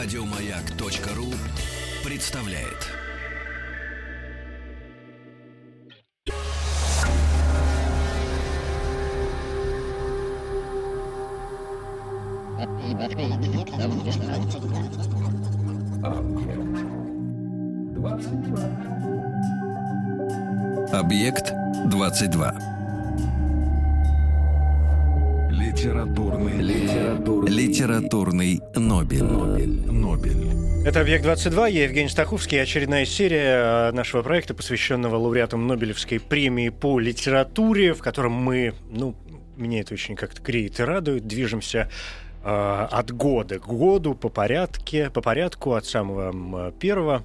Радиомаяк.ру представляет. Объект 22. Литературный, литературный, литературный Нобель. Нобель. Нобель. Это «Объект-22», я Евгений Стаховский, очередная серия э, нашего проекта, посвященного лауреатам Нобелевской премии по литературе, в котором мы, ну, меня это очень как-то греет и радует, движемся э, от года к году по порядке, по порядку от самого первого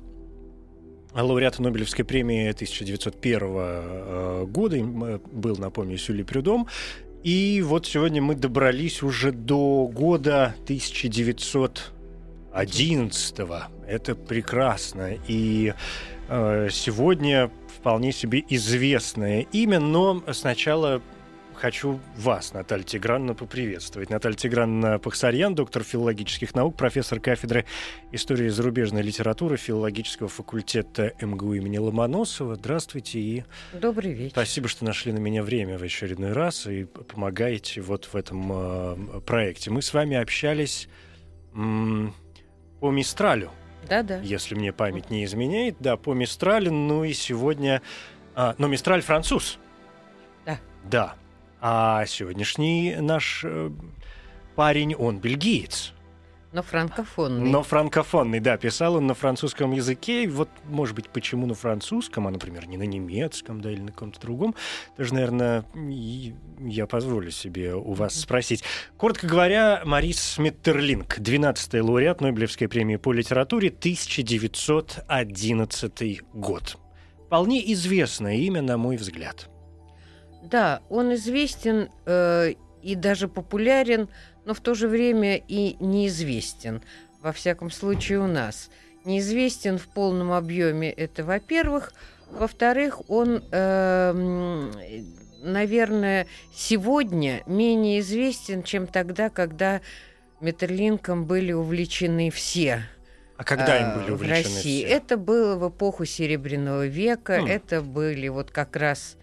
лауреата Нобелевской премии 1901 э, года, был, напомню, Сюли Прюдом. И вот сегодня мы добрались уже до года 1911. Это прекрасно. И э, сегодня вполне себе известное имя, но сначала хочу вас, Наталья Тигранна, поприветствовать. Наталья Тигранна Пахсарьян, доктор филологических наук, профессор кафедры истории зарубежной литературы филологического факультета МГУ имени Ломоносова. Здравствуйте и... Добрый вечер. Спасибо, что нашли на меня время в очередной раз и помогаете вот в этом э, проекте. Мы с вами общались м- по Мистралю. Да-да. Если мне память не изменяет. Да, по Мистралю. Ну и сегодня... А, но Мистраль француз. Да. Да. А сегодняшний наш э, парень, он бельгиец. Но франкофонный. Но франкофонный, да, писал он на французском языке. Вот, может быть, почему на французском, а, например, не на немецком, да, или на каком-то другом. Даже, наверное, я позволю себе у вас спросить. Коротко говоря, Марис Миттерлинг, 12-й лауреат Нобелевской премии по литературе, 1911 год. Вполне известное имя, на мой взгляд. Да, он известен э, и даже популярен, но в то же время и неизвестен. Во всяком случае у нас. Неизвестен в полном объеме это, во-первых. Во-вторых, он, э, наверное, сегодня менее известен, чем тогда, когда Метерлинком были увлечены все. А когда им были э, увлечены в России? все? Это было в эпоху Серебряного века. Хм. Это были вот как раз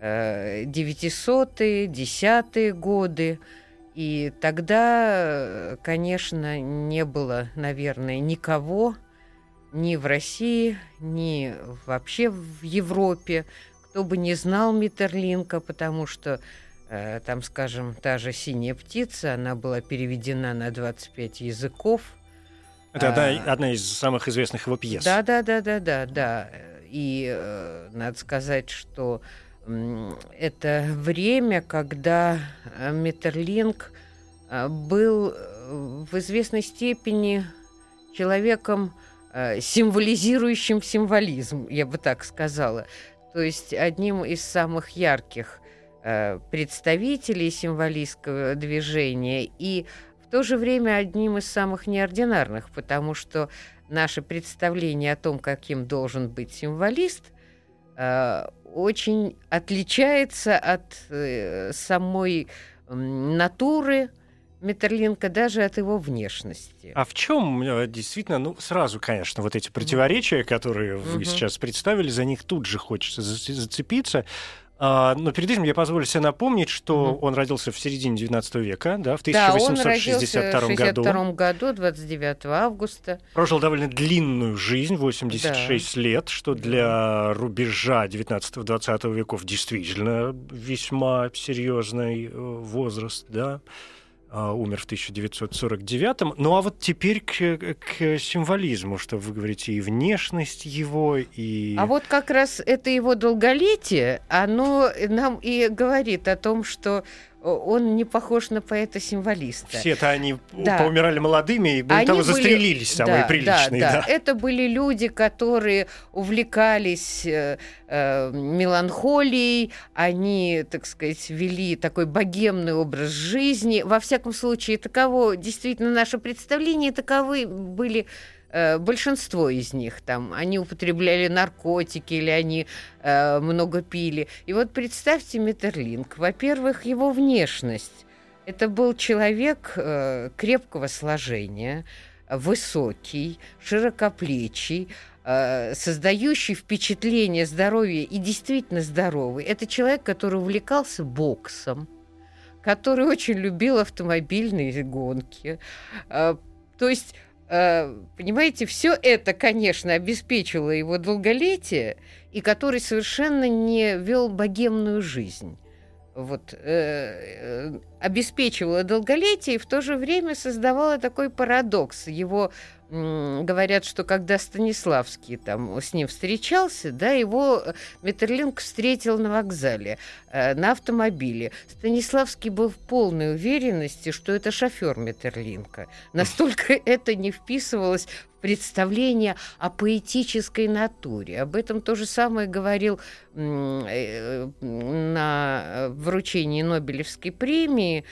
900-е, 10-е годы. И тогда, конечно, не было, наверное, никого ни в России, ни вообще в Европе, кто бы не знал Миттерлинка, потому что э, там, скажем, та же «Синяя птица», она была переведена на 25 языков. Это одна, А, одна из самых известных его пьес. Да, да, да, да, да, да. И э, надо сказать, что м, это время, когда э, Метерлинг э, был э, в известной степени человеком, символизирующим символизм, я бы так сказала. То есть одним из самых ярких представителей символистского движения и в то же время одним из самых неординарных, потому что наше представление о том, каким должен быть символист, очень отличается от э, самой натуры Метерлинка, даже от его внешности. А в чем э, действительно, ну, сразу, конечно, вот эти противоречия, которые вы Мгм. сейчас представили, за них тут же хочется зац- зацепиться. А, но перед этим я позволю себе напомнить, что Мгм. он родился в середине 19 века, да, в Да, он 1862 родился в году. 62 году, 29 августа. Прожил довольно длинную жизнь, 86 лет, что для рубежа 19-20 веков действительно весьма серьезный э, возраст, да. А, Умер в 1949. Ну а вот теперь к, к символизму, что вы говорите, и внешность его, и... А вот как раз это его долголетие, оно нам и говорит о том, что он не похож на поэта-символиста. Все-то они Да. поумирали молодыми и, более Они того, были- застрелились самые да, приличные. Да, да. да. Это были люди, которые увлекались э, э, меланхолией, они, так сказать, вели такой богемный образ жизни. Во всяком случае, таково действительно наше представление, таковы были большинство из них там, они употребляли наркотики или они э, много пили. И вот представьте Метерлинг. Во-первых, его внешность. Это был человек э, крепкого сложения, высокий, широкоплечий, э, создающий впечатление здоровья и действительно здоровый. Это человек, который увлекался боксом, который очень любил автомобильные гонки. Э, то есть э, понимаете, все это, конечно, обеспечило его долголетие, и который совершенно не вел богемную жизнь вот, э, э, обеспечивала долголетие и в то же время создавала такой парадокс. Его говорят, что когда Станиславский там с ним встречался, да, его Метерлинг встретил на вокзале, э, на автомобиле. Станиславский был в полной уверенности, что это шофер Метерлинка. Настолько это не вписывалось в представление о поэтической натуре. Об этом то же самое говорил э, на вручении Нобелевской премии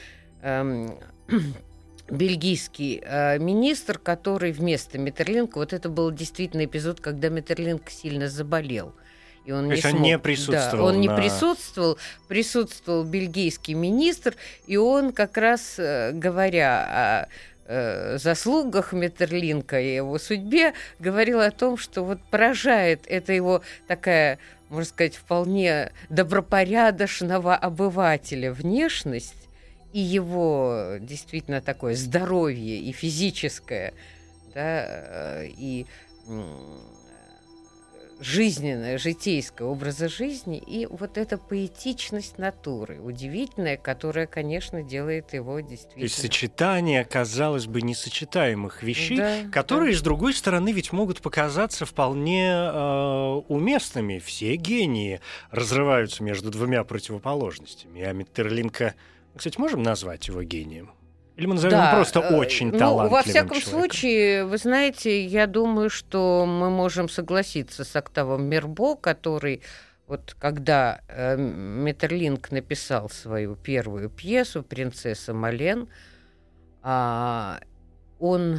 эм, бельгийский э, министр, который вместо Метерлинка, вот это был действительно эпизод, когда Метерлинк сильно заболел. И он То не смог, он не присутствовал. Да, он на... не присутствовал, присутствовал бельгийский министр, и он как раз, э, говоря о э, заслугах Метерлинка и его судьбе, говорил о том, что вот поражает это его такая можно сказать, вполне добропорядочного обывателя внешность, и его действительно такое здоровье и физическое, да, э, и жизненное, житейское образа жизни, и вот эта поэтичность натуры, удивительная, которая, конечно, делает его действительно... То есть сочетание, казалось бы, несочетаемых вещей, да, которые, да. с другой стороны, ведь могут показаться вполне э, уместными. Все гении разрываются между двумя противоположностями. А Миттерлинка кстати, можем назвать его гением? Или мы назовем да, его просто э, очень ну, талантливым Во всяком человеком? случае, вы знаете, я думаю, что мы можем согласиться с Октавом Мербо, который вот когда э, Метерлинг написал свою первую пьесу «Принцесса Мален», э, он э,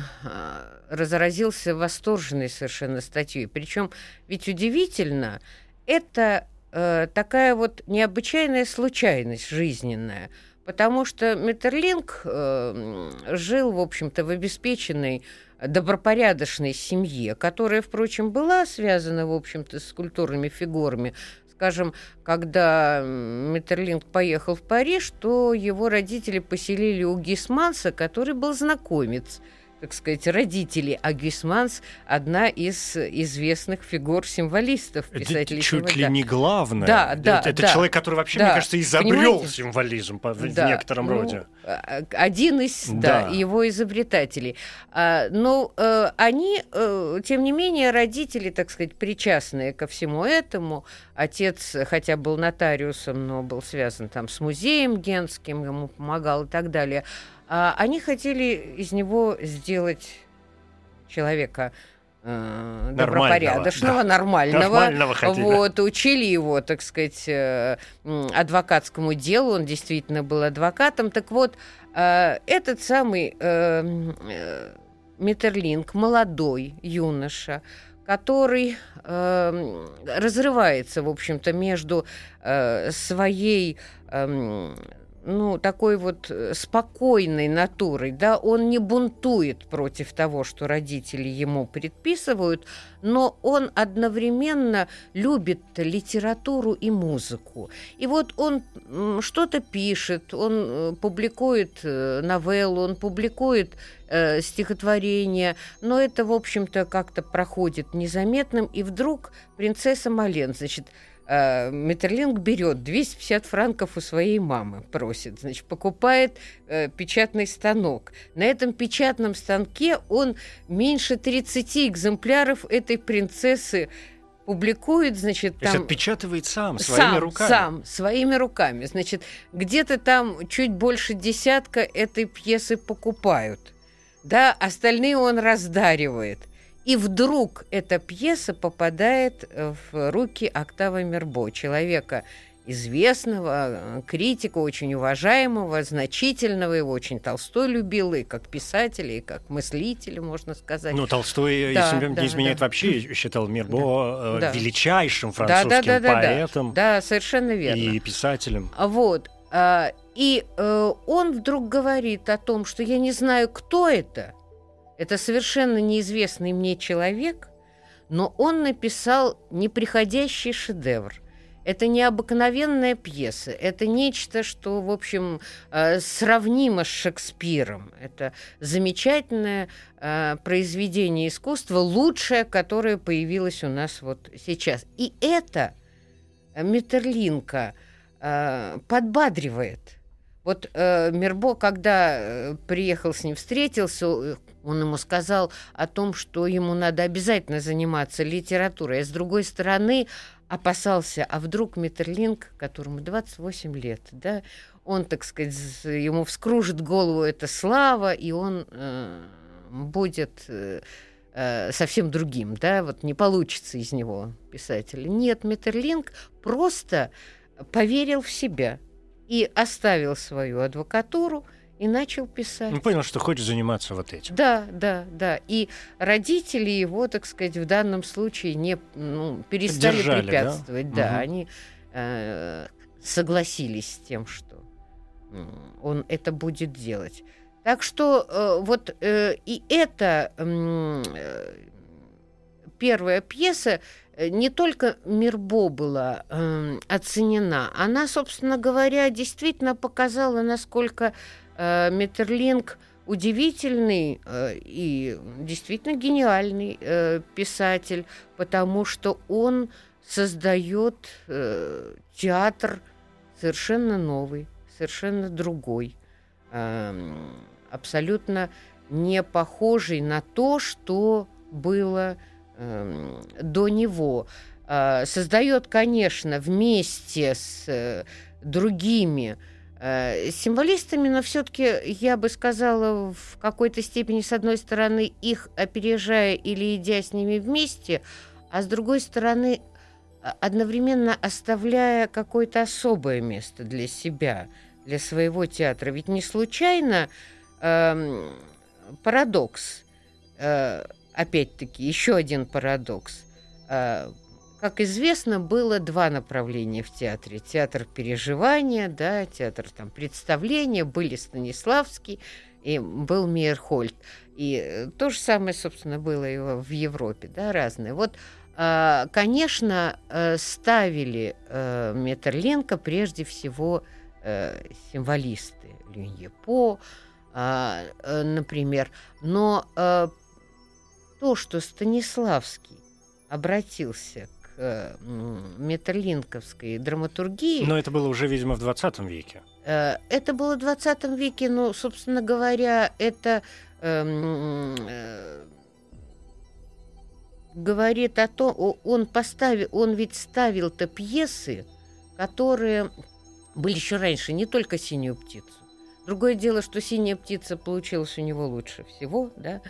разразился восторженной совершенно статьей. Причем ведь удивительно, это э, такая вот необычайная случайность жизненная – потому что Метерлинг э, жил, в общем-то, в обеспеченной добропорядочной семье, которая, впрочем, была связана, в общем-то, с культурными фигурами. Скажем, когда Метерлинг поехал в Париж, то его родители поселили у Гисманса, который был знакомец – так сказать, родители Агюсманс одна из известных фигур-символистов, писателей. Это чуть ли не главное. Да, да. Это, это да, человек, который вообще, да. мне кажется, изобрел Понимаете? символизм по, да, в некотором ну, роде. А, один из да. Да, его изобретателей. А, но а, они, а, тем не менее, родители, так сказать, причастные ко всему этому. Отец, хотя был нотариусом, но был связан там с музеем генским, ему помогал и так далее. А, они хотели из него сделать человека э, добропорядочного, да. нормального. нормального вот, учили его, так сказать, э, адвокатскому делу, он действительно был адвокатом. Так вот, э, этот самый э, э, Метерлинг, молодой юноша, который э, разрывается, в общем-то, между э, своей э, ну, такой вот э, спокойной натурой, да, он не бунтует против того, что родители ему предписывают, но он одновременно любит литературу и музыку. И вот он что-то пишет, он э, публикует э, новеллу, он публикует э, стихотворение, но это, в общем-то, как-то проходит незаметным, и вдруг принцесса Мален, значит, э, Метерлинг берет 250 франков у своей мамы, просит, значит, покупает э, печатный станок. На этом печатном станке он меньше 30 экземпляров этой принцессы публикует, значит, там... То есть отпечатывает сам, своими сам, руками? Сам, своими руками. Значит, где-то там чуть больше десятка этой пьесы покупают. Да, остальные он раздаривает – и вдруг эта пьеса попадает в руки Октава Мербо, человека известного, критика, очень уважаемого, значительного, его очень Толстой любил, и как писателя, и как мыслителя, можно сказать. Ну, Толстой, да, если да, не изменяет, да. вообще считал Мербо да, величайшим французским да, да, да, поэтом. Да, да, совершенно верно. И писателем. Вот. А, и э, он вдруг говорит о том, что я не знаю, кто это, Это совершенно неизвестный мне человек, но он написал неприходящий шедевр. Это необыкновенная пьеса, это нечто, что, в общем, э, сравнимо с Шекспиром. Это замечательное э, произведение искусства, лучшее, которое появилось у нас вот сейчас. И это Метерлинка э, подбадривает. Вот Мирбо, когда приехал с ним, встретился, он ему сказал о том, что ему надо обязательно заниматься литературой. А с другой стороны, опасался, а вдруг Метерлинг, которому 28 лет, да, он, так сказать, ему вскружит голову эта слава, и он э, будет э, э, совсем другим, да, вот не получится из него писателя. Нет, Метерлинг просто поверил в себя и оставил свою адвокатуру, и начал писать. Он понял, что хочет заниматься вот этим. Да, да, да. И родители его, так сказать, в данном случае не ну, перестали Держали, препятствовать. Да, да угу. они э, согласились с тем, что он это будет делать. Так что э, вот э, и эта э, первая пьеса э, не только Мирбо была э, оценена, она, собственно говоря, действительно показала, насколько э, Метерлинг удивительный э, и действительно гениальный э, писатель, потому что он создает э, театр совершенно новый, совершенно другой, э, абсолютно не похожий на то, что было э, до него. Э, создает, конечно, вместе с э, другими Э, символистами, но все-таки я бы сказала в какой-то степени, с одной стороны, их опережая или идя с ними вместе, а с другой стороны, одновременно оставляя какое-то особое место для себя, для своего театра. Ведь не случайно э, парадокс, э, опять-таки, еще один парадокс. Э, как известно, было два направления в театре. Театр переживания, да, театр там, представления, были Станиславский и был Мейерхольд. И э, то же самое, собственно, было и в Европе, да, разные. Вот, а, конечно, э, ставили э, Метерленко прежде всего символисты, Люнье По, а, например. Но то, что Станиславский обратился э, металлинковской драматургии. Но это было уже, видимо, в 20 веке. Э, это было в 20 веке, но, собственно говоря, это э, говорит о том, он поставил, он ведь ставил-то пьесы, которые были еще раньше, не только «Синюю птицу», Другое дело, что синяя птица получилась у него лучше всего, да,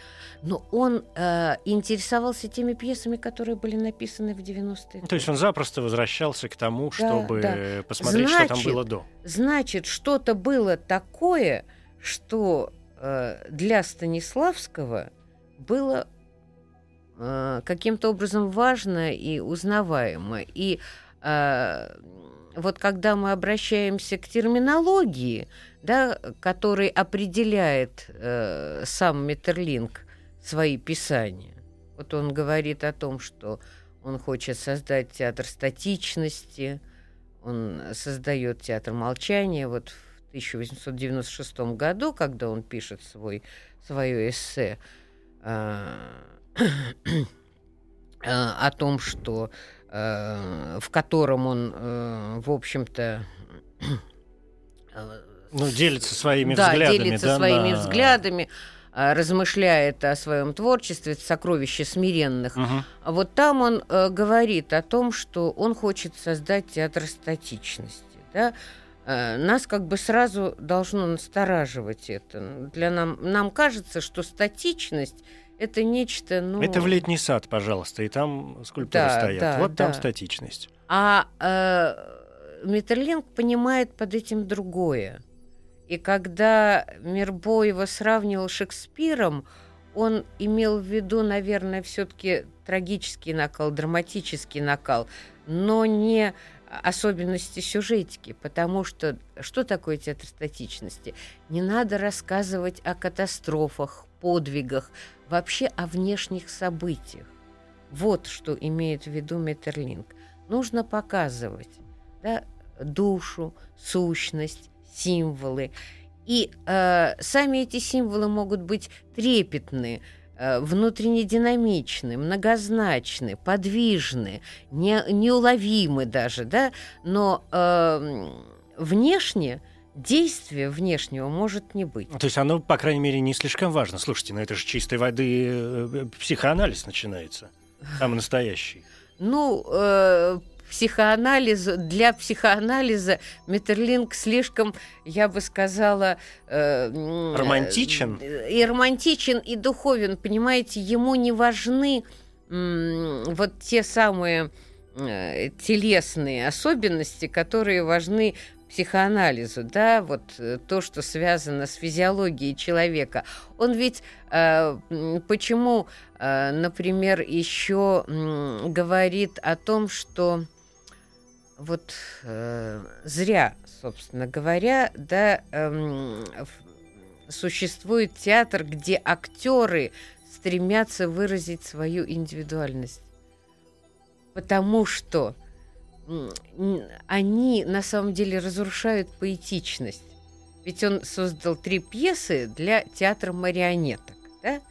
но он э, интересовался теми пьесами, которые были написаны в 90-е. То есть он запросто возвращался к тому, да, чтобы да. посмотреть, значит, что там было до. Значит, что-то было такое, что э, для Станиславского было э, каким-то образом важно и узнаваемо. И э, вот когда мы обращаемся к терминологии, да, который определяет э, сам Метерлинг свои писания. Вот он говорит о том, что он хочет создать театр статичности, он создает театр молчания. Вот в 1896 году, когда он пишет свой, свое эссе э, э, о том, что э, в котором он, э, в общем-то, э, ну, делится своими да, взглядами. Делится да, своими на... взглядами а, размышляет о своем творчестве, сокровище смиренных. Угу. Вот там он э, говорит о том, что он хочет создать театр статичности. Да? Э, нас как бы сразу должно настораживать это. Для нам, нам кажется, что статичность это нечто, ну... Это в летний сад, пожалуйста, и там скульптуры да, стоят. Да, вот да. там статичность. А э, Метерлинг понимает под этим другое. И когда Мирбо его сравнивал Шекспиром, он имел в виду, наверное, все-таки трагический накал, драматический накал, но не особенности сюжетики, потому что что такое театр статичности? Не надо рассказывать о катастрофах, подвигах, вообще о внешних событиях. Вот что имеет в виду Метерлинг. Нужно показывать да, душу, сущность, символы. И э, сами эти символы могут быть трепетны, э, внутренне динамичны, многозначны, подвижны, не, неуловимы даже, да, но э, внешне действия внешнего может не быть. То есть оно, по крайней мере, не слишком важно. Слушайте, ну это же чистой воды э, психоанализ начинается, самый настоящий. Ну, э, психоанализ, для психоанализа Метерлинг слишком, я бы сказала... Э, романтичен? Э, и романтичен, и духовен, понимаете, ему не важны вот те самые э, телесные особенности, которые важны психоанализу, да, вот э, то, что связано с физиологией человека. Он ведь э, почему, э, например, еще э, говорит о том, что вот э, зря, собственно говоря, да, э, существует театр, где актеры стремятся выразить свою индивидуальность. Потому что они на самом деле разрушают поэтичность. Ведь он создал три пьесы для театра марионеток. Да?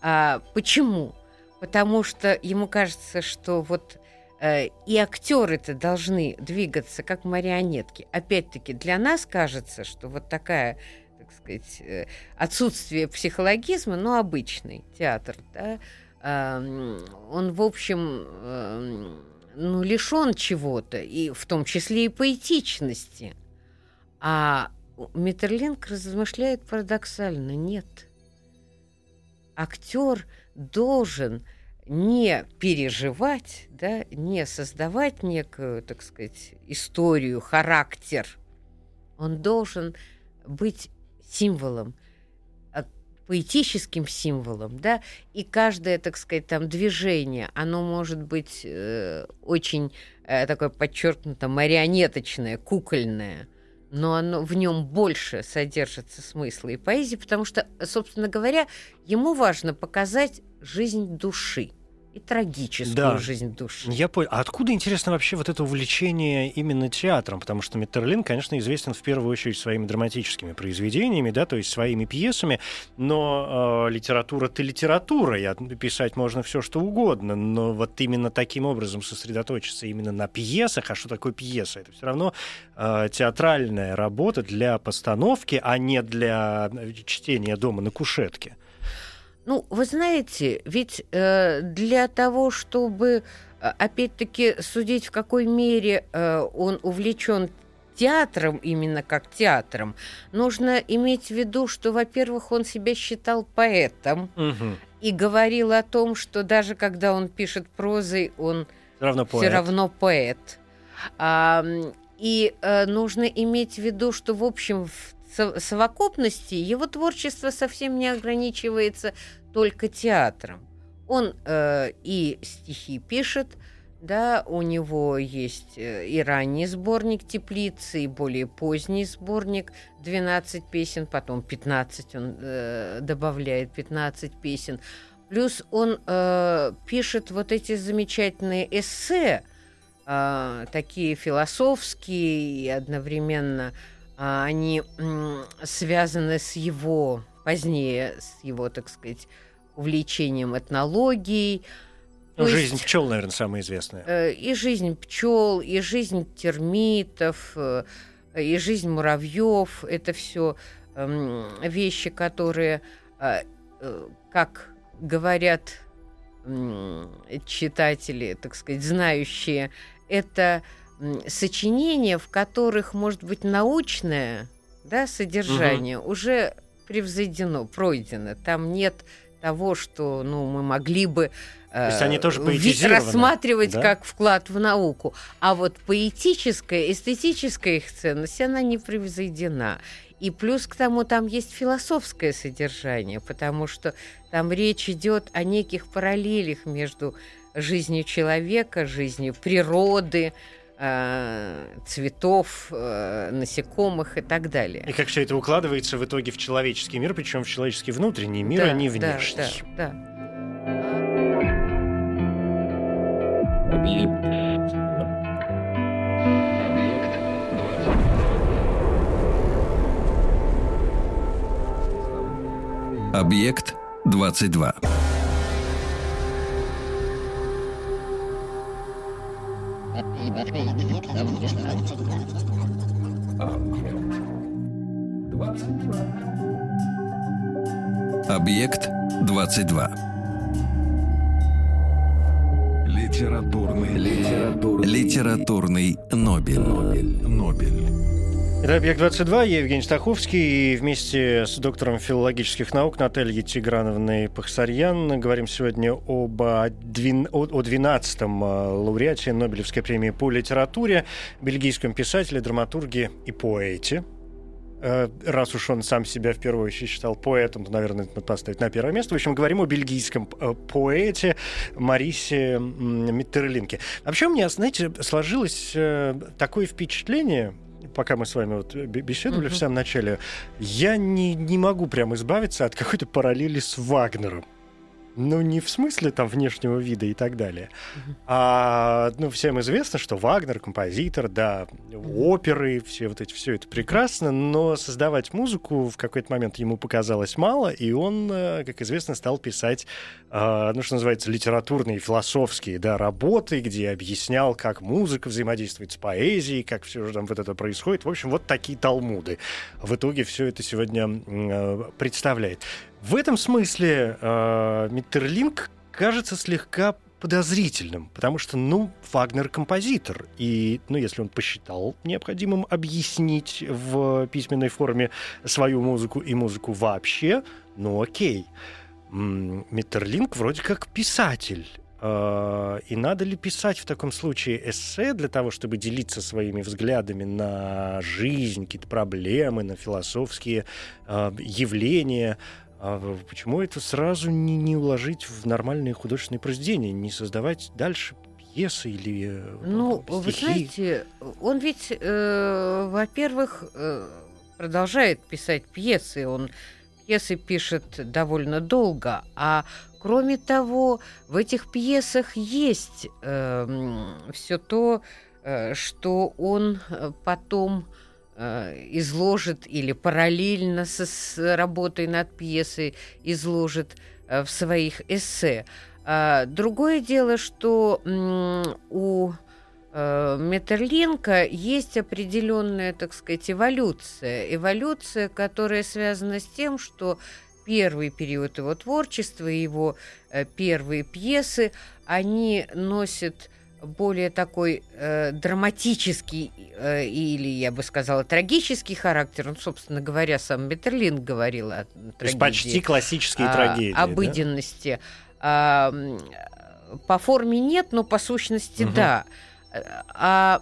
А почему? Потому что ему кажется, что вот и актеры-то должны двигаться как марионетки. Опять-таки, для нас кажется, что вот такая так сказать, э, отсутствие психологизма, но обычный театр, да, он, в общем, эм, ну, лишен чего-то, и в том числе и поэтичности. А Миттерлинг размышляет парадоксально. Нет. Актер должен не переживать, да, не создавать некую, так сказать, историю, характер. Он должен быть символом, а, поэтическим символом, да, и каждое, так сказать, там движение, оно может быть э, очень э, такое подчеркнуто марионеточное, кукольное, но оно, в нем больше содержится смысла и поэзии, потому что, собственно говоря, ему важно показать жизнь души и трагическую да. жизнь души. Я понял. А откуда, интересно, вообще вот это увлечение именно театром? Потому что Меттерлин, конечно, известен в первую очередь своими драматическими произведениями, да, то есть своими пьесами, но э, литература-то литература, и писать можно все что угодно, но вот именно таким образом сосредоточиться именно на пьесах, а что такое пьеса? Это все равно э, театральная работа для постановки, а не для э, чтения дома на кушетке. Ну, вы знаете, ведь э, для того, чтобы, э, опять-таки, судить, в какой мере э, он увлечен театром, именно как театром, нужно иметь в виду, что, во-первых, он себя считал поэтом угу. и говорил о том, что даже когда он пишет прозой, он все равно поэт. Все равно поэт. А, и э, нужно иметь в виду, что, в общем, в совокупности его творчество совсем не ограничивается только театром. Он э, и стихи пишет, да, у него есть э, и ранний сборник «Теплицы», и более поздний сборник «12 песен», потом 15 он э, добавляет 15 песен. Плюс он э, пишет вот эти замечательные эссе, э, такие философские и одновременно а, они связаны с его, позднее, с его, так сказать, увлечением этнологией. Ну, жизнь есть, пчел, наверное, самая известная. Э, и жизнь пчел, и жизнь термитов, э, и жизнь муравьев. Это все эм, вещи, которые, э, как говорят читатели, так сказать, знающие, это сочинения, в которых, может быть, научное да, содержание угу. уже превзойдено, пройдено. Там нет того, что ну, мы могли бы то есть они тоже рассматривать да? как вклад в науку. А вот поэтическая, эстетическая их ценность, она не превзойдена. И плюс к тому там есть философское содержание, потому что там речь идет о неких параллелях между жизнью человека, жизнью природы, э, цветов, э, насекомых и так далее. И как все это укладывается в итоге в человеческий мир, причем в человеческий внутренний мир, да, а не да, внешний. Да, да. Объект 22. Объект 22. Литературный, литературный, литературный Нобель. Нобель. Нобель. Это «Объект-22», я Евгений Стаховский, и вместе с доктором филологических наук Натальей Тиграновной Пахсарьян говорим сегодня об, о 12-м а, лауреате Нобелевской премии по литературе, бельгийском писателе, драматурге и поэте. Э, раз уж он сам себя в первую очередь считал поэтом, то, наверное, это надо поставить на первое место. В общем, говорим о бельгийском э, поэте Марисе Миттерлинке. Вообще у меня, знаете, сложилось э, такое впечатление, пока мы с вами вот беседовали uh-huh. в самом начале, я не, не могу прям избавиться от какой-то параллели с Вагнером. Ну, не в смысле там внешнего вида и так далее. А, ну, всем известно, что Вагнер, композитор, да, оперы, все вот эти, все это прекрасно, но создавать музыку в какой-то момент ему показалось мало, и он, э, как известно, стал писать, а, ну, что называется, литературные, философские, да, работы, где объяснял, как музыка взаимодействует с поэзией, как все же там вот это происходит. В общем, вот такие талмуды. В итоге все это сегодня э, представляет. В этом смысле э, Миттерлинг кажется слегка подозрительным, потому что, ну, Вагнер композитор, и, ну, если он посчитал необходимым объяснить в письменной форме свою музыку и музыку вообще, ну, окей. Миттерлинг вроде как писатель, э, и надо ли писать в таком случае эссе для того, чтобы делиться своими взглядами на жизнь, какие-то проблемы, на философские э, явления? А почему это сразу не, не уложить в нормальные художественные произведения, не создавать дальше пьесы или э, Ну, стихи? вы знаете, он ведь, э, во-первых, э, продолжает писать пьесы, он пьесы пишет довольно долго, а кроме того, в этих пьесах есть э, все то, э, что он э, потом Э, изложит или параллельно со, с работой над пьесой изложит э, в своих эссе. А, другое дело, что у э, Метерлинка есть определенная, так сказать, эволюция. Эволюция, которая связана с тем, что первый период его творчества, его первые пьесы, они носят более такой э, драматический э, или, я бы сказала, трагический характер. Ну, собственно говоря, сам Метерлин говорил о трагедии. То есть почти классические о, трагедии. Обыденности. Да? А, по форме нет, но по сущности угу. да. А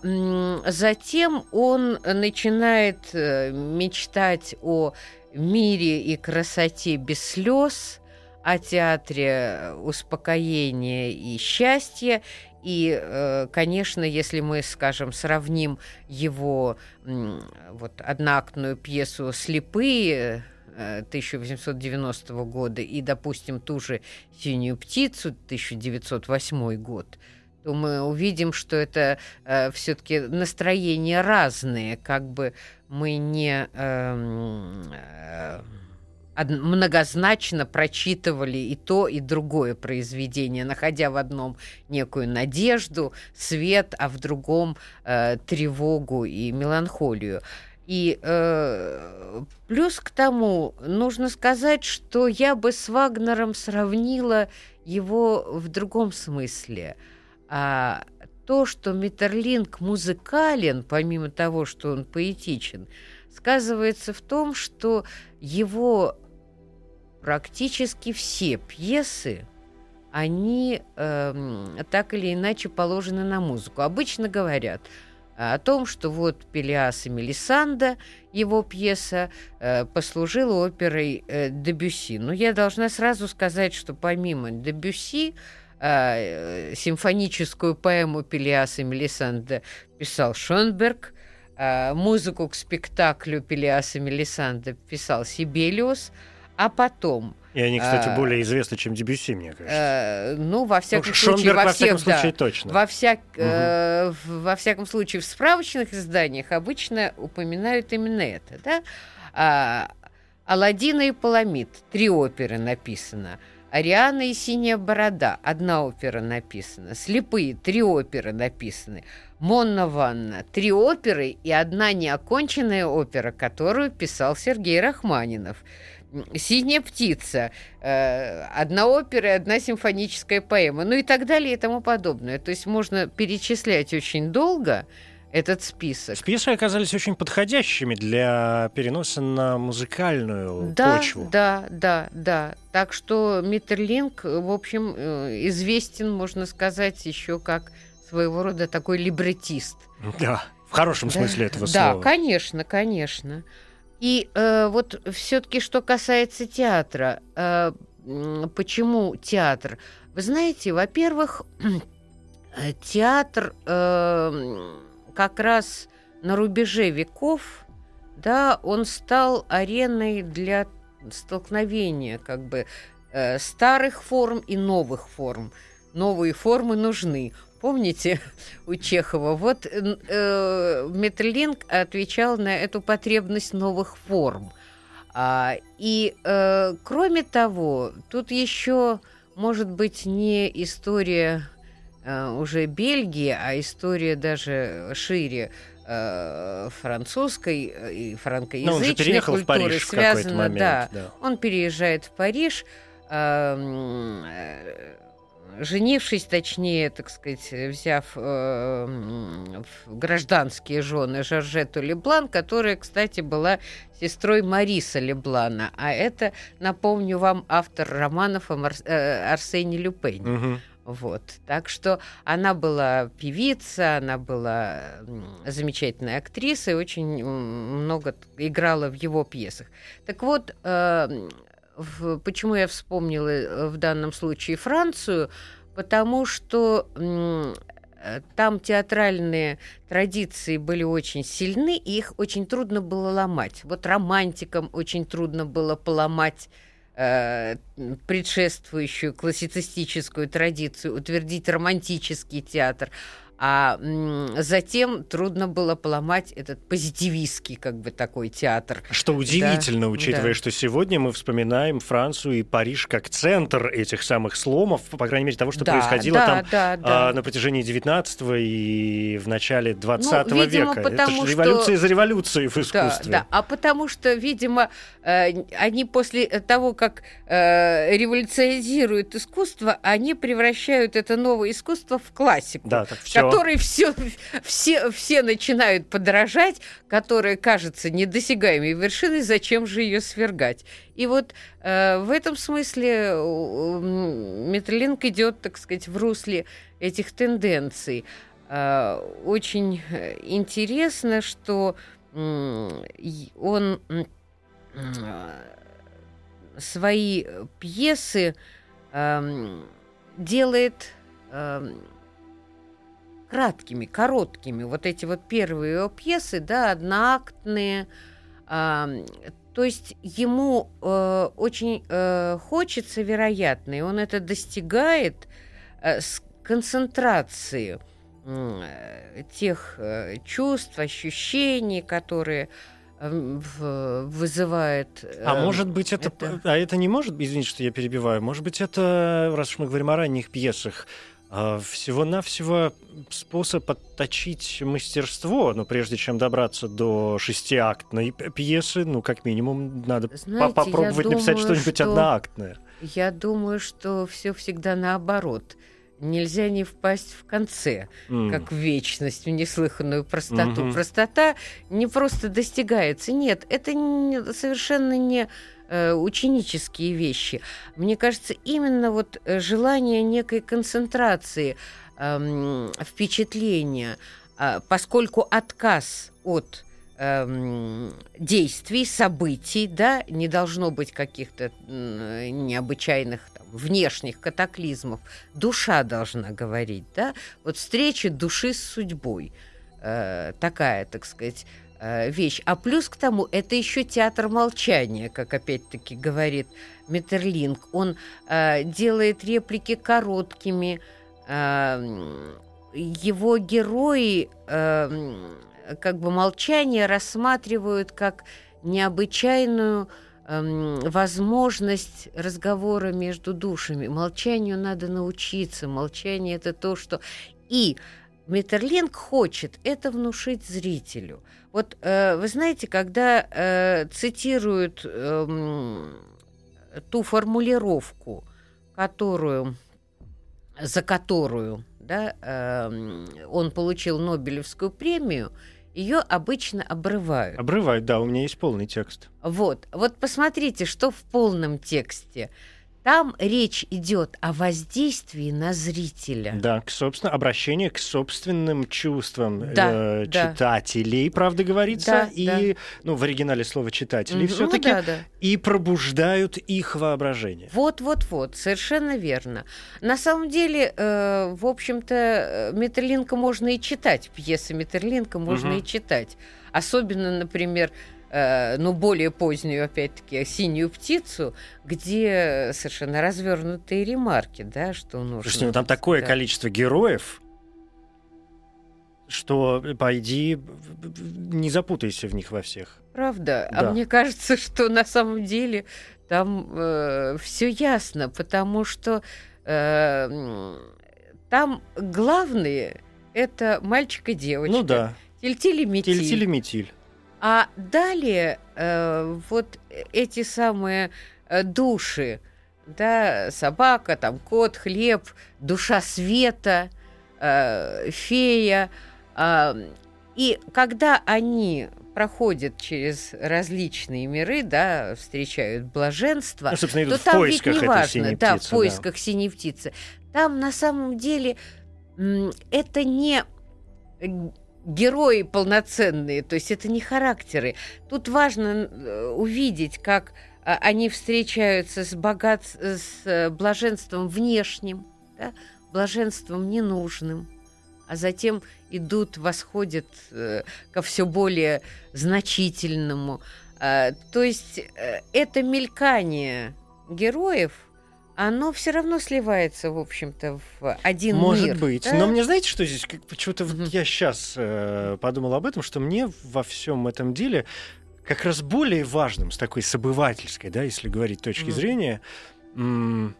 затем он начинает э, мечтать о мире и красоте без слез, о театре успокоения и счастья, и, э, конечно, если мы, скажем, сравним его вот, одноактную пьесу «Слепые», 1890 э, года и, допустим, ту же «Синюю птицу» 1908 год, то мы увидим, что это э, все-таки настроения разные, как бы мы не э, э, многозначно прочитывали и то, и другое произведение, находя в одном некую надежду, свет, а в другом э, тревогу и меланхолию. И э, плюс к тому, нужно сказать, что я бы с Вагнером сравнила его в другом смысле. А, то, что Миттерлинг музыкален, помимо того, что он поэтичен, сказывается в том, что его практически все пьесы, они э, так или иначе положены на музыку. Обычно говорят о том, что вот Пелиас и Мелисанда, его пьеса, э, послужила оперой э, Дебюси. Но я должна сразу сказать, что помимо Дебюси, э, симфоническую поэму Пелиас и Мелисанда писал Шонберг, э, музыку к спектаклю Пелиас и Мелисанда писал Сибелиус, а потом и они, кстати, а, более известны, чем Дебюсси, мне кажется. Э, ну, во всяком ну, случае, Шонберг, во, во всяком всех, случае, да, точно. Во, всяк, угу. э, во всяком случае, в справочных изданиях обычно упоминают именно это, да? А, Аладдина и Паламид, три оперы написано. Ариана и Синяя борода, одна опера написана. Слепые, три оперы написаны. Монна Ванна, три оперы и одна неоконченная опера, которую писал Сергей Рахманинов. «Синяя птица», э, одна опера и одна симфоническая поэма, ну и так далее и тому подобное. То есть можно перечислять очень долго этот список. Списки оказались очень подходящими для переноса на музыкальную да, почву. Да, да, да. Так что Миттерлинг, в общем, э, известен, можно сказать, еще как своего рода такой либретист. Да, в хорошем да, смысле этого да, слова. Да, конечно, конечно. И э, вот все-таки, что касается театра, э, почему театр? Вы знаете, во-первых, театр э, как раз на рубеже веков, да, он стал ареной для столкновения как бы э, старых форм и новых форм. Новые формы нужны. Помните у Чехова? Вот э, Металлинг отвечал на эту потребность новых форм. А, и э, кроме того, тут еще может быть не история э, уже Бельгии, а история даже шире э, французской и франкоязычной ну, он же переехал культуры в Париж связано, в момент, да, да. Он переезжает в Париж. Эм, э, женившись, точнее, так сказать, взяв э, гражданские жены Жоржету Леблан, которая, кстати, была сестрой Мариса Леблана, а это, напомню вам, автор романов о Мар... э, Арсене Люпене. Угу. Вот. Так что она была певица, она была замечательная актриса и очень много играла в его пьесах. Так вот, э, в, почему я вспомнила э, в данном случае Францию? Потому что э, там театральные традиции были очень сильны, и их очень трудно было ломать. Вот романтикам очень трудно было поломать э, предшествующую классицистическую традицию, утвердить романтический театр а затем трудно было поломать этот позитивистский как бы такой театр. Что удивительно, да, учитывая, да. что сегодня мы вспоминаем Францию и Париж как центр этих самых сломов, по крайней мере, того, что да, происходило да, там да, да. А, на протяжении 19 и в начале 20 ну, видимо, века. Это же революция что... за революцией в искусстве. Да, да, а потому что, видимо, э, они после того, как э, революционизируют искусство, они превращают это новое искусство в классику. Да, так все которой все, все, все начинают подражать, которая кажется недосягаемой вершиной, зачем же ее свергать? И вот э, в этом смысле Металлинг идет, так сказать, в русле этих тенденций. Э, очень интересно, что э, он свои пьесы э, делает э, краткими, короткими. Вот эти вот первые пьесы, да, одноактные. Э, то есть ему э, очень э, хочется, вероятно, и он это достигает э, с концентрации э, тех э, чувств, ощущений, которые э, вызывает. А может быть это, это, а это не может, извините, что я перебиваю, может быть это, раз уж мы говорим о ранних пьесах, а, всего-навсего способ отточить мастерство, но прежде чем добраться до шестиактной пьесы, ну, как минимум, надо Знаете, попробовать написать что-нибудь что... одноактное. Я думаю, что все всегда наоборот. Нельзя не впасть в конце, mm. как в вечность, в неслыханную простоту. Mm-hmm. Простота не просто достигается. Нет, это не, совершенно не ученические вещи. Мне кажется, именно вот э, желание некой концентрации э, впечатления, э, поскольку отказ от эм, действий, событий, да, не должно быть каких-то необычайных там, внешних катаклизмов. Душа должна говорить, да, вот встреча души с судьбой, э, такая, так сказать, э, вещь. А плюс к тому, это еще театр молчания, как опять-таки говорит Метерлинг. Он э, делает реплики короткими, э, его герои э, как бы молчание рассматривают как необычайную эм, возможность разговора между душами. Молчанию надо научиться. Молчание это то, что... И Метерлинг хочет это внушить зрителю. Вот э, вы знаете, когда э, цитируют э, ту формулировку, которую, за которую да, э, он получил Нобелевскую премию, ее обычно обрывают. Обрывают, да, у меня есть полный текст. Вот, вот посмотрите, что в полном тексте. Там речь идет о воздействии на зрителя. Да, к собственно, обращение к собственным чувствам да, э, да. читателей, правда говорится, да, и да. ну в оригинале слово читателей mm все-таки, ну, да, да. и пробуждают их воображение. Вот, вот, вот, совершенно верно. На самом деле, э, в общем-то, Метерлинка можно и читать, пьесы Метерлинка можно угу. и читать, особенно, например э, ну, более позднюю, опять-таки, «Синюю птицу», где совершенно развернутые ремарки, да, что нужно... Слушайте, ну там такое да. количество героев, что, пойди, не запутайся в них во всех. Правда. А да. А мне кажется, что на самом деле там э, все ясно, потому что э, там главные это мальчик и девочка. Ну да. Тильтиль и метиль. Тильтиль и метиль. А далее э, вот эти самые э, души, да, собака, там кот, хлеб, душа света, э, фея. Э, и когда они проходят через различные миры, да, встречают блаженство, ну, то там ведь не важно, да, в поисках да. синей птицы. Там на самом деле это не герои полноценные, то есть это не характеры. Тут важно э, увидеть, как а, они встречаются с, богат... с э, блаженством внешним, да? блаженством ненужным, а затем идут, восходят э, ко все более значительному. А, то есть это мелькание героев – оно все равно сливается, в общем-то, в один Может мир. Может быть. Да? Но мне знаете, что здесь? Почему-то mm-hmm. я сейчас э, подумал об этом, что мне во всем этом деле как раз более важным, с такой собывательской, да, если говорить точки mm-hmm. зрения, м-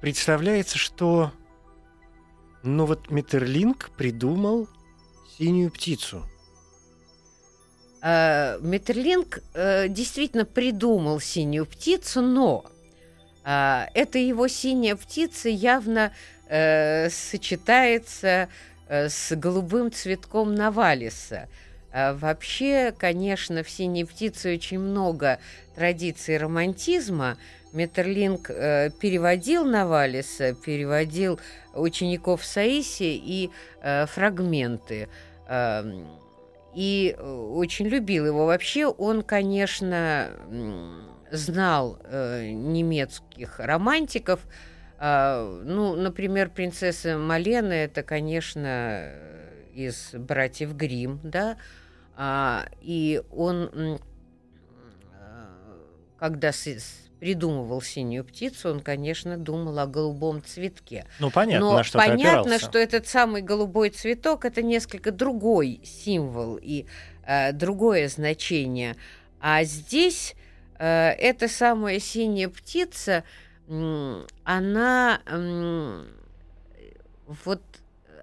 представляется, что ну вот Метерлинг придумал синюю птицу. Uh, Метерлинг uh, действительно придумал синюю птицу, но а, эта его синяя птица явно э, сочетается э, с голубым цветком Навалиса. А вообще, конечно, в «Синей птице» очень много традиций романтизма. Метерлинг э, переводил Навалиса, переводил учеников Саиси и э, фрагменты. Э, и очень любил его. Вообще он, конечно знал э, немецких романтиков. Э, ну, например, принцесса Малена это, конечно, из братьев Грим, да. А, и он, э, когда с, придумывал синюю птицу, он, конечно, думал о голубом цветке. Ну, понятно, Но на что понятно, что этот самый голубой цветок это несколько другой символ и э, другое значение. А здесь эта самая синяя птица, она вот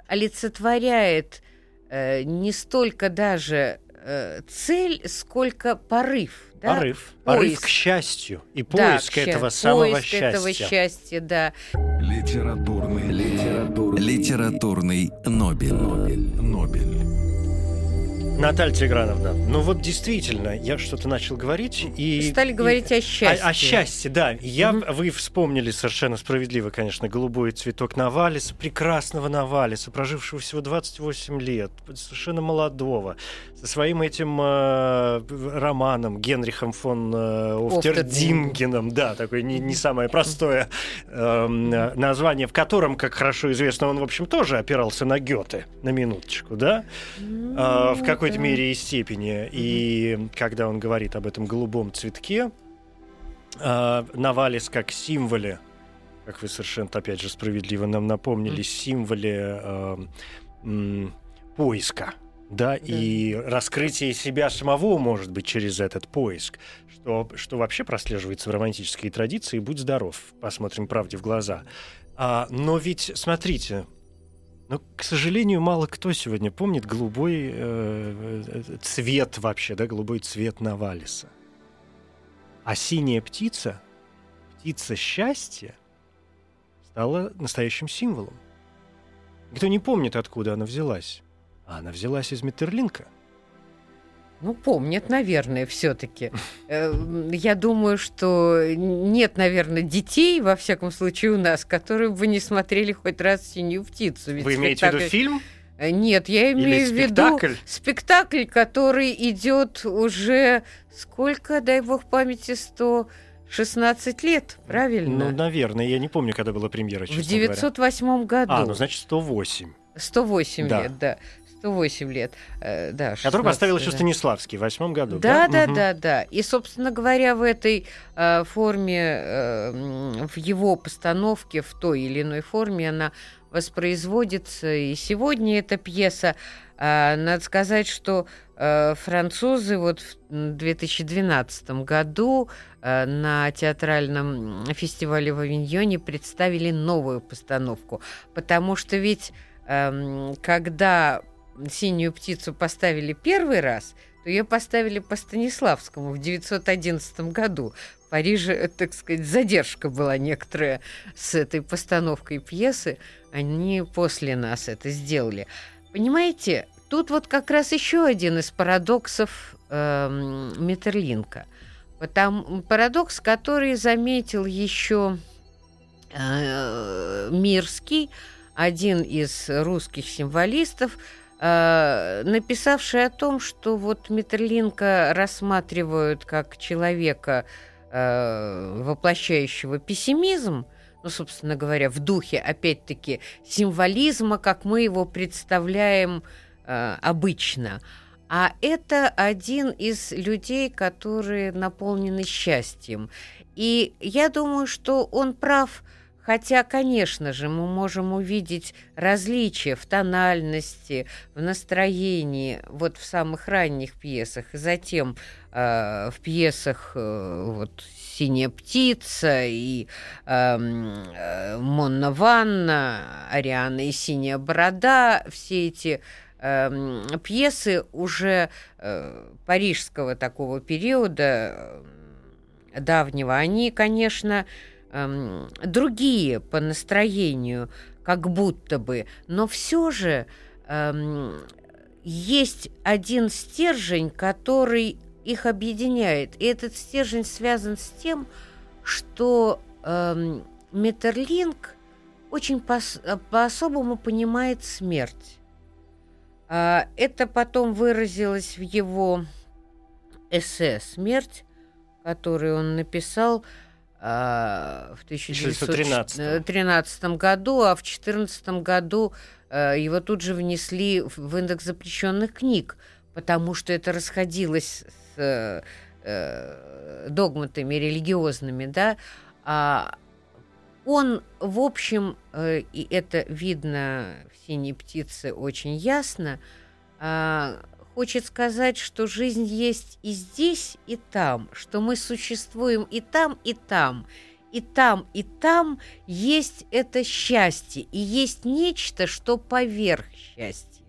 олицетворяет э, не столько даже э, цель, сколько порыв. Да? Порыв. Поиск. Порыв к счастью. И поиск да, этого самого поиск счастья. этого счастья, да. Литературный, литературный, литературный Нобель. Нобель. Нобель. Наталья Тиграновна, ну вот действительно, я что-то начал говорить и... Стали говорить и, о счастье. О, о счастье, да. Я, угу. Вы вспомнили совершенно справедливо, конечно, голубой цветок Навалиса, прекрасного Навалиса, прожившего всего 28 лет, совершенно молодого, со своим этим э, романом Генрихом фон э, Офтердингеном, да, такое не, не самое простое э, название, в котором, как хорошо известно, он, в общем, тоже опирался на Гёте, на минуточку, да? Э, в какой-то мере и степени. И когда он говорит об этом голубом цветке, э, Навалис как символе, как вы совершенно, опять же, справедливо нам напомнили, символе э, поиска, да, да, и раскрытие себя самого, может быть, через этот поиск, что, что вообще прослеживается в романтической традиции. Будь здоров, посмотрим правде в глаза. А, но ведь, смотрите, но, к сожалению, мало кто сегодня помнит голубой э, э, цвет вообще, да, голубой цвет Навалиса. А синяя птица, птица счастья, стала настоящим символом. Никто не помнит, откуда она взялась. А она взялась из Метерлинка – ну, помнят, наверное, все-таки. Э, я думаю, что нет, наверное, детей, во всяком случае, у нас, которые бы не смотрели хоть раз «Синюю птицу». Ведь Вы имеете в виду фильм? Э, нет, я имею в виду спектакль, который идет уже сколько, дай бог памяти, 116 лет, правильно? Ну, наверное, я не помню, когда была премьера, В 908 говоря. году. А, ну значит 108. 108 да. лет, да. 108 лет. Э, да, 16, Который поставил еще Станиславский в восьмом году. Да, да, да, угу. да, да. И, собственно говоря, в этой э, форме, э, в его постановке, в той или иной форме она воспроизводится. И сегодня эта пьеса, э, надо сказать, что э, французы вот в 2012 году э, на театральном фестивале в Авиньоне представили новую постановку. Потому что ведь эм, когда синюю птицу поставили первый раз, то ее поставили по Станиславскому в 911 году. В Париже, э, так сказать, задержка была некоторая с этой постановкой пьесы. Они после нас это сделали. Понимаете, тут вот как раз еще один из парадоксов э, Метерлинка. Потому, парадокс, который заметил еще э, Мирский, один из русских символистов, написавший о том, что вот Метерлинка рассматривают как человека, э, воплощающего пессимизм, ну, собственно говоря, в духе, опять-таки, символизма, как мы его представляем э, обычно. А это один из людей, которые наполнены счастьем. И я думаю, что он прав – Хотя, конечно же, мы можем увидеть различия в тональности, в настроении, вот в самых ранних пьесах, и затем э, в пьесах э, вот «Синяя птица» и эм, э, «Монна Ванна», «Ариана и синяя борода», все эти э, пьесы уже э, парижского такого периода, э, давнего, они, конечно, эм, другие по настроению, как будто бы, но все же эм, есть один стержень, который их объединяет. И этот стержень связан с тем, что эм, Метерлинг очень по-особому понимает смерть. А, это потом выразилось в его эссе «Смерть», который он написал в 1913 году, а в 2014 году э, его тут же внесли в индекс запрещенных книг, потому что это расходилось с э, догматами религиозными, да, а он, в общем, э, и это видно в «Синей птице» очень ясно, а, хочет сказать, что жизнь есть и здесь, и там, что мы существуем и там, и там, и там, и там есть это счастье, и есть нечто, что поверх счастья.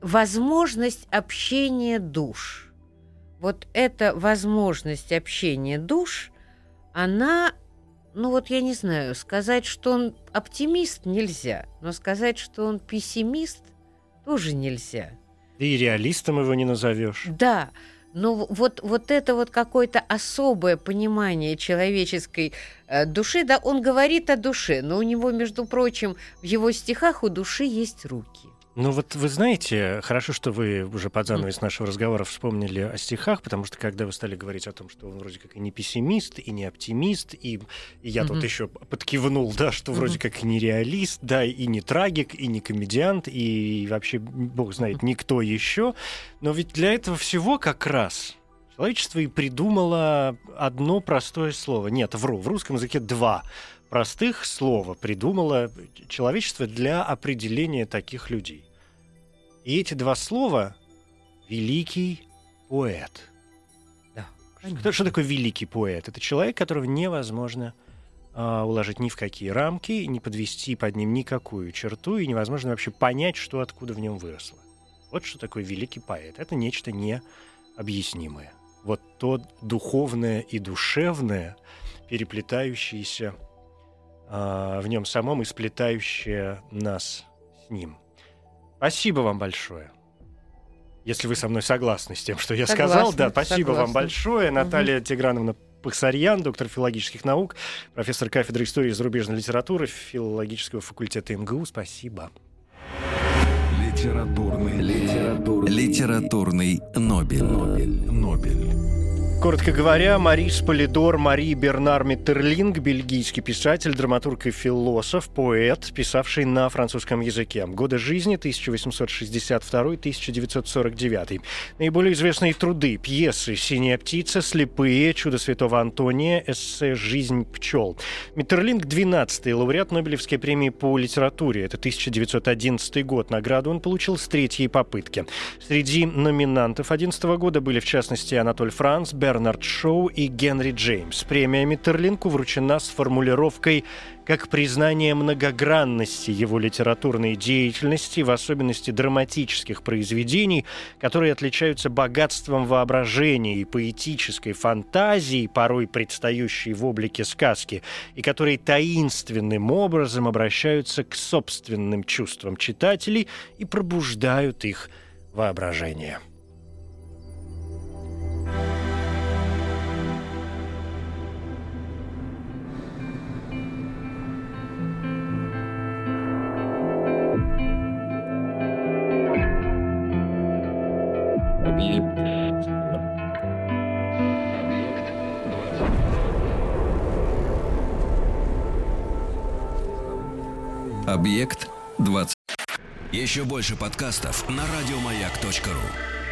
Возможность общения душ. Вот эта возможность общения душ, она, ну вот я не знаю, сказать, что он оптимист нельзя, но сказать, что он пессимист тоже нельзя – И реалистом его не назовешь. Да, но вот, вот это вот какое-то особое понимание человеческой э, души, да, он говорит о душе, но у него, между прочим, в его стихах у души есть руки. Ну вот вы знаете, хорошо, что вы уже под занавес нашего разговора вспомнили о стихах, потому что когда вы стали говорить о том, что он вроде как и не пессимист, и не оптимист, и, и я mm-hmm. тут еще подкивнул, да, что mm-hmm. вроде как и не реалист, да, и не трагик, и не комедиант, и вообще, бог знает, никто еще. Но ведь для этого всего как раз человечество и придумало одно простое слово. Нет, вру, в русском языке два простых слова придумало человечество для определения таких людей. И эти два слова — великий поэт. Да, что, что такое великий поэт? Это человек, которого невозможно а, уложить ни в какие рамки, не подвести под ним никакую черту, и невозможно вообще понять, что откуда в нем выросло. Вот что такое великий поэт. Это нечто необъяснимое. Вот то духовное и душевное, переплетающееся а, в нем самом и сплетающее нас с ним. Спасибо вам большое. Если вы со мной согласны с тем, что я согласна, сказал, да, спасибо согласна. вам большое. Наталья угу. Тиграновна Пахсарьян, доктор филологических наук, профессор кафедры истории и зарубежной литературы филологического факультета МГУ. Спасибо. Литературный, литературный, литературный Нобель. Нобель. Нобель. Коротко говоря, Марис Полидор Мари Бернар Миттерлинг, бельгийский писатель, драматург и философ, поэт, писавший на французском языке. Годы жизни 1862-1949. Наиболее известные труды, пьесы «Синяя птица», «Слепые», «Чудо святого Антония», эссе «Жизнь пчел». Миттерлинг – 12-й лауреат Нобелевской премии по литературе. Это 1911 год. Награду он получил с третьей попытки. Среди номинантов 2011 года были, в частности, Анатоль Франц, Бер Бернард Шоу и Генри Джеймс. Премия Миттерлинку вручена с формулировкой как признание многогранности его литературной деятельности, в особенности драматических произведений, которые отличаются богатством воображения и поэтической фантазии, порой предстающей в облике сказки, и которые таинственным образом обращаются к собственным чувствам читателей и пробуждают их воображение. Объект 20. Еще больше подкастов на радиомаяк.ру.